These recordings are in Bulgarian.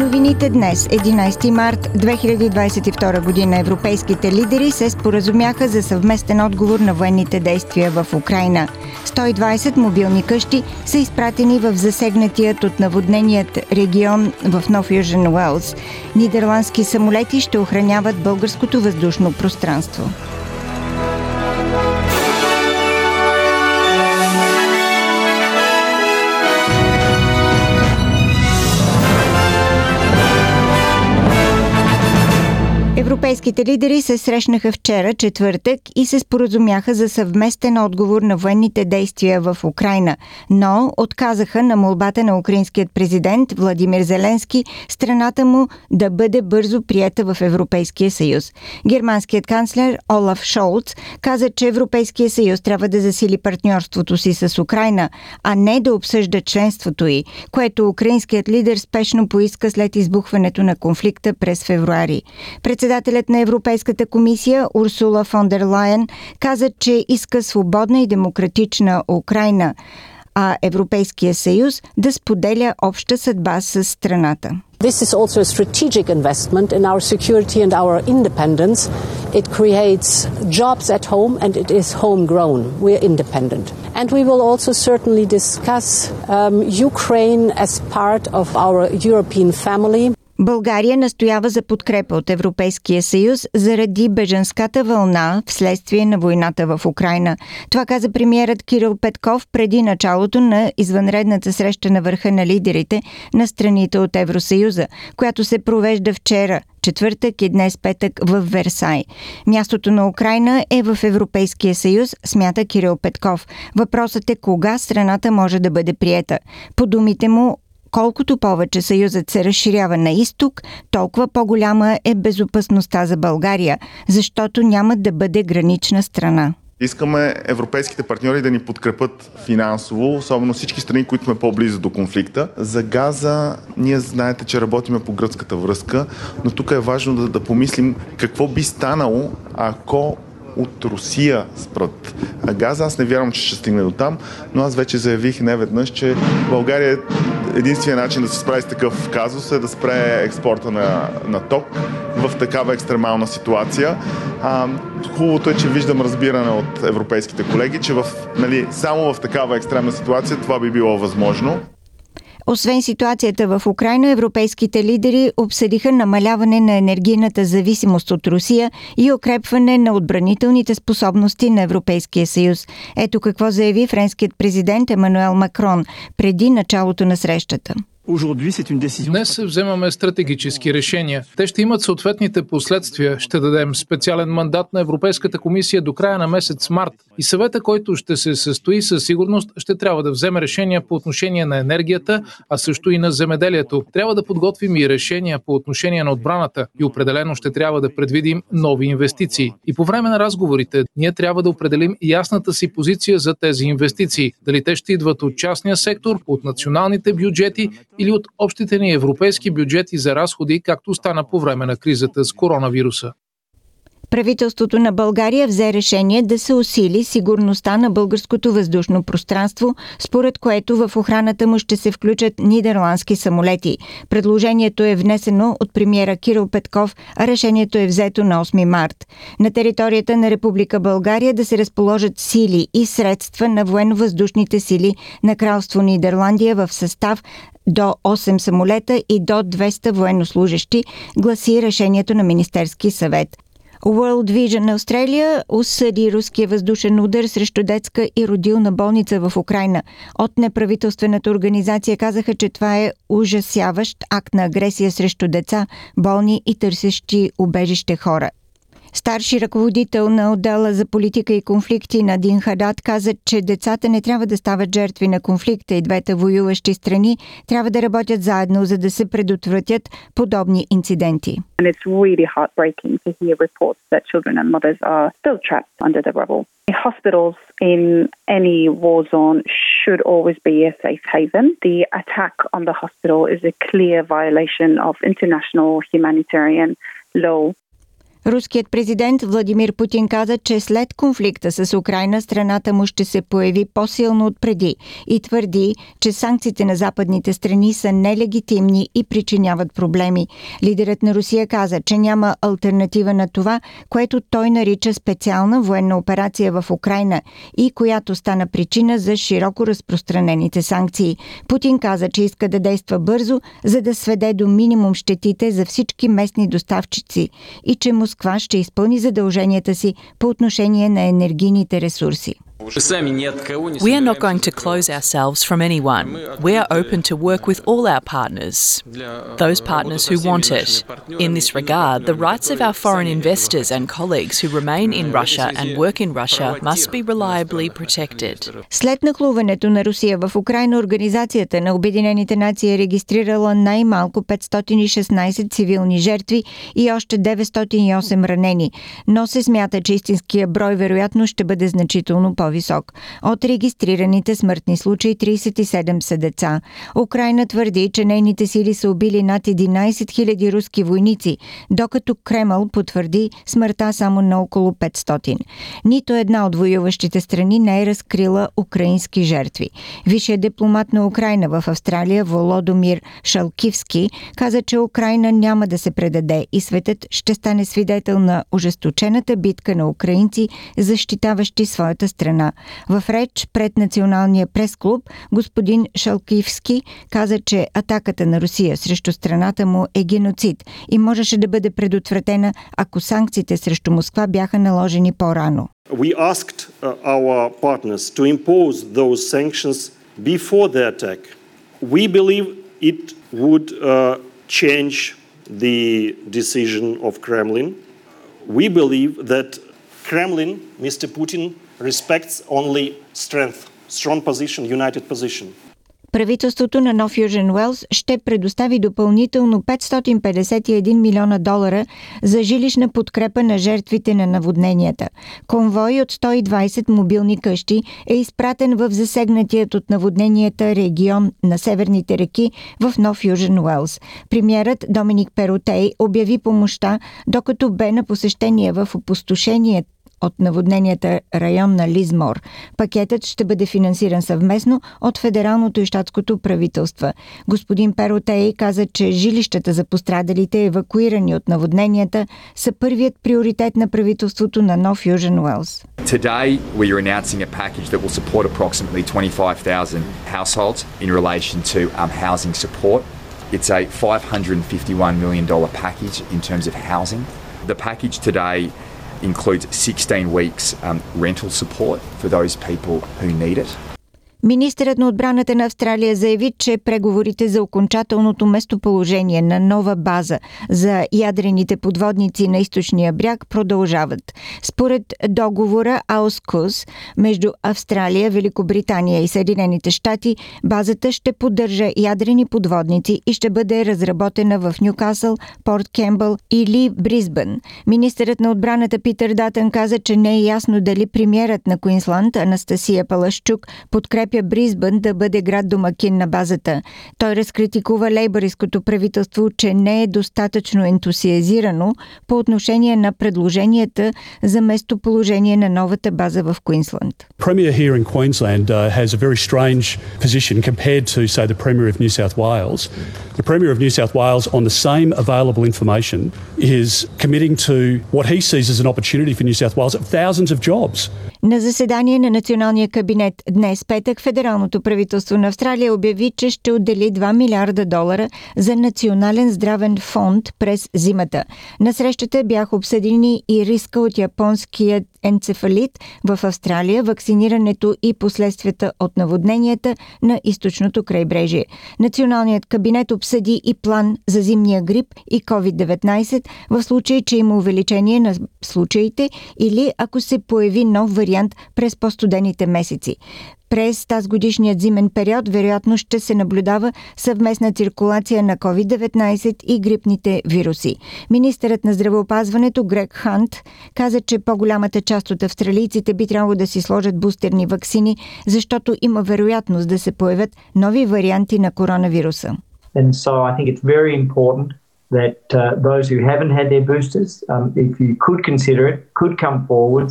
Новините днес, 11 март 2022 година, европейските лидери се споразумяха за съвместен отговор на военните действия в Украина. 120 мобилни къщи са изпратени в засегнатият от наводненият регион в Нов Южен Уелс. Нидерландски самолети ще охраняват българското въздушно пространство. Европейските лидери се срещнаха вчера, четвъртък, и се споразумяха за съвместен отговор на военните действия в Украина, но отказаха на молбата на украинският президент Владимир Зеленски страната му да бъде бързо прията в Европейския съюз. Германският канцлер Олаф Шолц каза, че Европейския съюз трябва да засили партньорството си с Украина, а не да обсъжда членството й, което украинският лидер спешно поиска след избухването на конфликта през февруари. Председателят на Европейската комисия Урсула фон дер Лайен каза, че иска свободна и демократична Украина, а Европейския съюз да споделя обща съдба с страната. This is also a strategic investment in our security and our independence. It creates jobs at home and it is homegrown. We're independent. And we will also certainly discuss um, Ukraine as part of our European family. България настоява за подкрепа от Европейския съюз заради беженската вълна вследствие на войната в Украина. Това каза премиерът Кирил Петков преди началото на извънредната среща на върха на лидерите на страните от Евросъюза, която се провежда вчера, четвъртък и днес петък в Версай. Мястото на Украина е в Европейския съюз, смята Кирил Петков. Въпросът е кога страната може да бъде приета. По думите му, колкото повече Съюзът се разширява на изток, толкова по-голяма е безопасността за България, защото няма да бъде гранична страна. Искаме европейските партньори да ни подкрепят финансово, особено всички страни, които сме по-близо до конфликта. За газа ние знаете, че работиме по гръцката връзка, но тук е важно да, да помислим какво би станало, ако от Русия спрат газа. Аз не вярвам, че ще стигне до там, но аз вече заявих не веднъж, че България единственият начин да се справи с такъв казус е да спре експорта на, на ток в такава екстремална ситуация. А, хубавото е, че виждам разбиране от европейските колеги, че в, нали, само в такава екстремна ситуация това би било възможно. Освен ситуацията в Украина, европейските лидери обсъдиха намаляване на енергийната зависимост от Русия и укрепване на отбранителните способности на Европейския съюз. Ето какво заяви френският президент Емануел Макрон преди началото на срещата. Днес вземаме стратегически решения. Те ще имат съответните последствия. Ще дадем специален мандат на Европейската комисия до края на месец март. И съвета, който ще се състои със сигурност, ще трябва да вземе решения по отношение на енергията, а също и на земеделието. Трябва да подготвим и решения по отношение на отбраната и определено ще трябва да предвидим нови инвестиции. И по време на разговорите ние трябва да определим ясната си позиция за тези инвестиции. Дали те ще идват от частния сектор, от националните бюджети или от общите ни европейски бюджети за разходи, както стана по време на кризата с коронавируса. Правителството на България взе решение да се усили сигурността на българското въздушно пространство, според което в охраната му ще се включат нидерландски самолети. Предложението е внесено от премиера Кирил Петков, а решението е взето на 8 март. На територията на Република България да се разположат сили и средства на военно-въздушните сили на Кралство Нидерландия в състав до 8 самолета и до 200 военнослужащи, гласи решението на Министерски съвет. World Vision Australia осъди руския въздушен удар срещу детска и родилна болница в Украина. От неправителствената организация казаха, че това е ужасяващ акт на агресия срещу деца, болни и търсещи убежище хора. Старши ръководител на отдела за политика и конфликти на Дин Хадат каза, че децата не трябва да стават жертви на конфликта и двете воюващи страни трябва да работят заедно, за да се предотвратят подобни инциденти. Really. Hospitals in any war zone should always be a safe haven. The attack on the hospital is a clear violation of international humanitarian law. Руският президент Владимир Путин каза, че след конфликта с Украина страната му ще се появи по-силно от преди и твърди, че санкциите на западните страни са нелегитимни и причиняват проблеми. Лидерът на Русия каза, че няма альтернатива на това, което той нарича специална военна операция в Украина и която стана причина за широко разпространените санкции. Путин каза, че иска да действа бързо, за да сведе до минимум щетите за всички местни доставчици и че му Москва ще изпълни задълженията си по отношение на енергийните ресурси. We are not going to close ourselves from anyone. We are open to work with all our partners, those partners who want it. In this regard, the rights of our foreign investors and colleagues who remain in Russia and work in Russia must be reliably protected. След нахлуването на Русия в Украина, Организацията на Обединените нации е регистрирала най-малко 516 цивилни жертви и още 908 ранени, но се смята, че истинския брой вероятно ще бъде значително по По-висок. От регистрираните смъртни случаи 37 са деца. Украина твърди, че нейните сили са убили над 11 000 руски войници, докато Кремъл потвърди смъртта само на около 500. Нито една от воюващите страни не е разкрила украински жертви. Висшият дипломат на Украина в Австралия Володомир Шалкивски каза, че Украина няма да се предаде и светът ще стане свидетел на ожесточената битка на украинци, защитаващи своята страна страна. В реч пред Националния прес-клуб господин Шалкивски каза, че атаката на Русия срещу страната му е геноцид и можеше да бъде предотвратена, ако санкциите срещу Москва бяха наложени по-рано. We asked uh, our partners to impose those sanctions before the attack. We believe it would uh, change the decision of Kremlin. We believe that Kremlin, Mr. Putin, respects only strength, strong position, united position. Правителството на Нов Южен Уелс ще предостави допълнително 551 милиона долара за жилищна подкрепа на жертвите на наводненията. Конвой от 120 мобилни къщи е изпратен в засегнатият от наводненията регион на северните реки в Нов Южен Уелс. Премьерът Доминик Перотей обяви помощта, докато бе на посещение в опустошението от наводненията район на Лизмор. Пакетът ще бъде финансиран съвместно от федералното и щатското правителства. Господин Перотей каза, че жилищата за пострадалите, евакуирани от наводненията, са първият приоритет на правителството на Нов Южен Уелс. Today we are announcing a package that will support approximately 25,000 households in relation to um, housing support. It's a $551 million package in terms of housing. The package today includes 16 weeks um, rental support for those people who need it. Министърът на отбраната на Австралия заяви, че преговорите за окончателното местоположение на нова база за ядрените подводници на източния бряг продължават. Според договора Аускус между Австралия, Великобритания и Съединените щати, базата ще поддържа ядрени подводници и ще бъде разработена в Нюкасъл, Порт Кембъл или Бризбън. Министърът на отбраната Питър Датън каза, че не е ясно дали премьерът на Куинсланд Анастасия Палашчук подкрепя подкрепя Бризбън да бъде град домакин на базата. Той разкритикува лейбористското правителство, че не е достатъчно ентусиазирано по отношение на предложенията за местоположение на новата база в Куинсланд. Premier here in Queensland uh, has a very strange position compared to say the Premier of New South Wales. The Premier of New South Wales on the same available information is committing to what he sees as an opportunity for New South Wales of thousands of jobs. На заседание на националния кабинет днес петък федералното правителство на Австралия обяви, че ще отдели 2 милиарда долара за национален здравен фонд през зимата. На срещата бяха обсъдени и риска от японският енцефалит в Австралия, вакцинирането и последствията от наводненията на източното крайбрежие. Националният кабинет обсъди и план за зимния грип и COVID-19 в случай, че има увеличение на случаите или ако се появи нов вариант през по-студените месеци. През тази годишният зимен период вероятно ще се наблюдава съвместна циркулация на COVID-19 и грипните вируси. Министърът на здравеопазването Грег Хант каза, че по-голямата част от австралийците би трябвало да си сложат бустерни вакцини, защото има вероятност да се появят нови варианти на коронавируса. And so I think it's very important that uh, those who haven't had their boosters, um, if you could consider it, could come forward.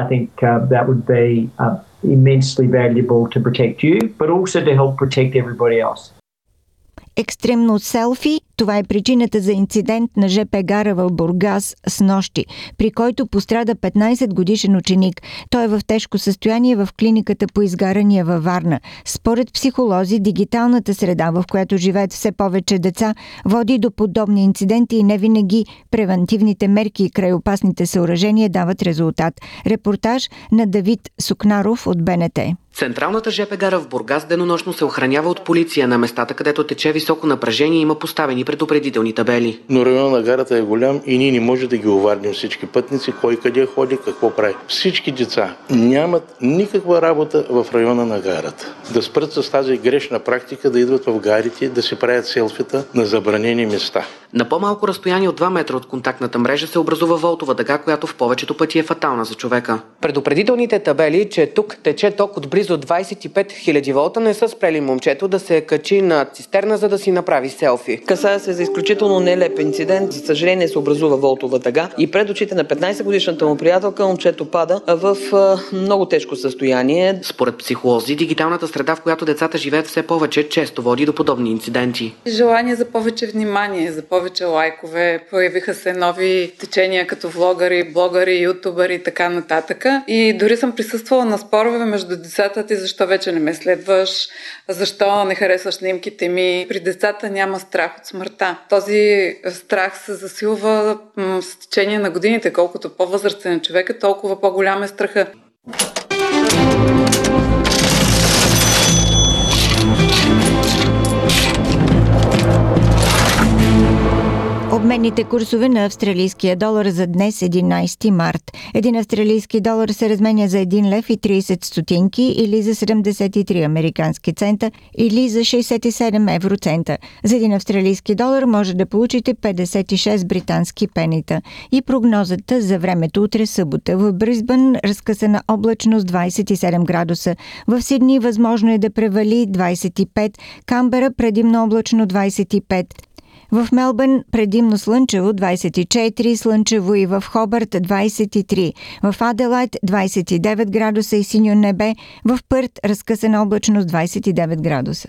I think uh, that would be uh, immensely valuable to protect you, but also to help protect everybody else. Екстремно селфи – това е причината за инцидент на ЖП гара в Бургас с нощи, при който пострада 15 годишен ученик. Той е в тежко състояние в клиниката по изгарания във Варна. Според психолози, дигиталната среда, в която живеят все повече деца, води до подобни инциденти и не винаги превентивните мерки край опасните съоръжения дават резултат. Репортаж на Давид Сукнаров от БНТ. Централната ЖП гара в Бургас денонощно се охранява от полиция на местата, където тече високо напрежение и има поставени предупредителни табели. Но района на гарата е голям и ние не можем да ги уварним всички пътници, кой къде ходи, какво прави. Всички деца нямат никаква работа в района на гарата. Да спрат с тази грешна практика да идват в гарите, да се правят селфита на забранени места. На по-малко разстояние от 2 метра от контактната мрежа се образува волтова дъга, която в повечето пъти е фатална за човека. Предупредителните табели, че тук тече ток от близо 25 000 волта, не са спрели момчето да се качи на цистерна, за да си направи селфи. Касае се за изключително нелеп инцидент. За съжаление се образува волтова дъга и пред очите на 15 годишната му приятелка момчето пада в много тежко състояние. Според психолози, дигиталната среда, в която децата живеят все повече, често води до подобни инциденти. Желание за повече внимание, за повече лайкове. Появиха се нови течения като влогари, блогъри, ютубъри и така нататък. И дори съм присъствала на спорове между децата ти, защо вече не ме следваш, защо не харесваш снимките ми. При децата няма страх от смъртта. Този страх се засилва с течение на годините. Колкото по-възрастен е човека, толкова по-голям е страха. Обменните курсове на австралийския долар за днес 11 март. Един австралийски долар се разменя за 1 лев и 30 стотинки или за 73 американски цента или за 67 евроцента. За един австралийски долар може да получите 56 британски пенита. И прогнозата за времето утре събота. В Бризбън разкъсана облачност 27 градуса. В Сидни възможно е да превали 25, Камбера предимно облачно 25, в Мелбърн предимно слънчево 24, слънчево и в Хобърт 23, в Аделайт 29 градуса и синьо небе, в Пърт разкъсана облачност 29 градуса.